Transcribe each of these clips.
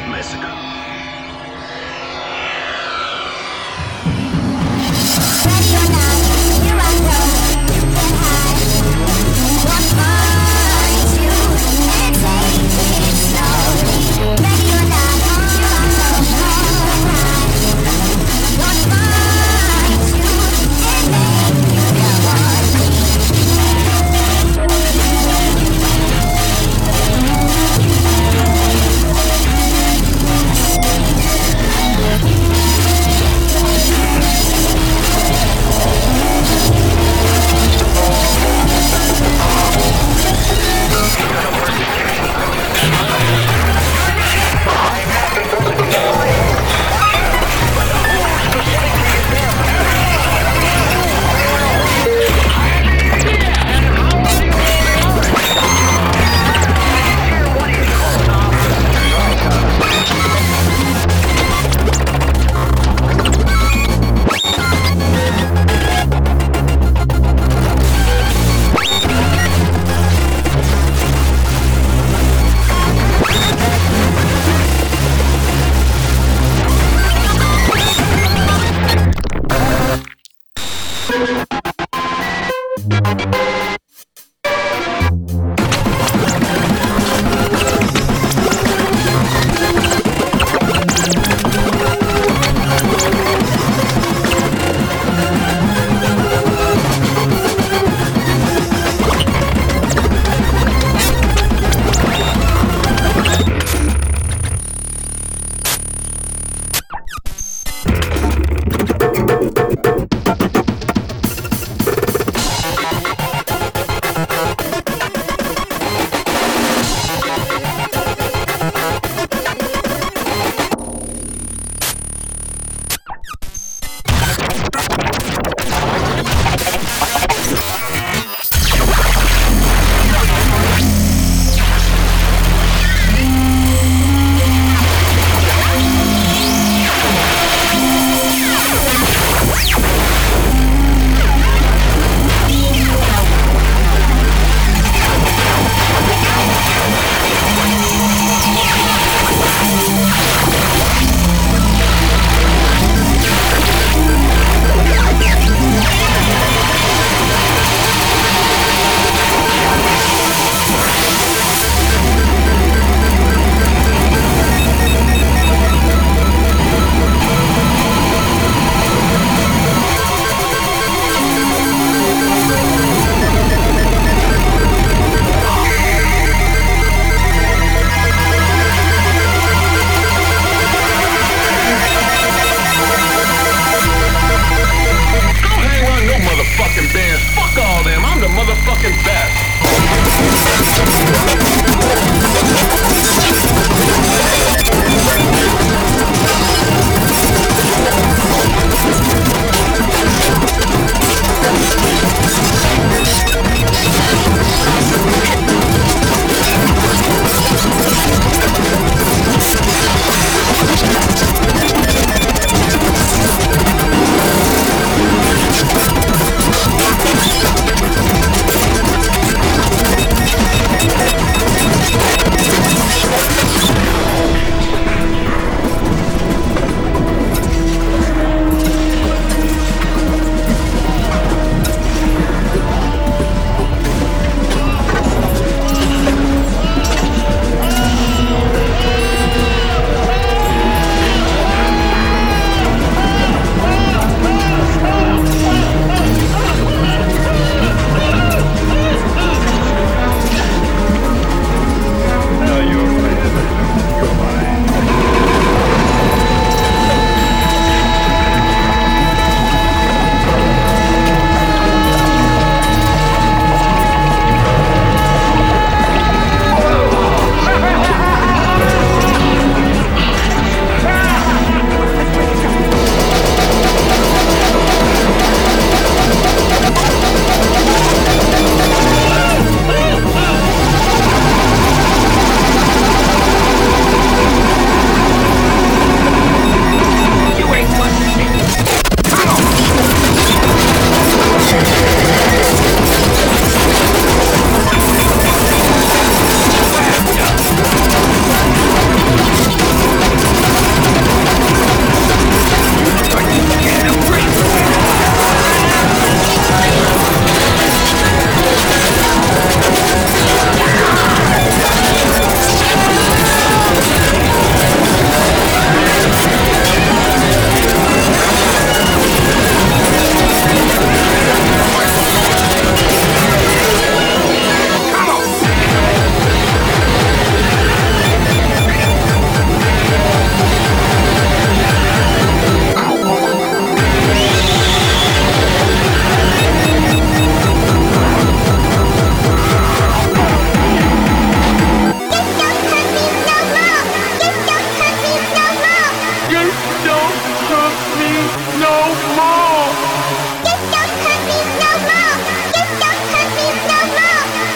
massacre?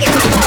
Thank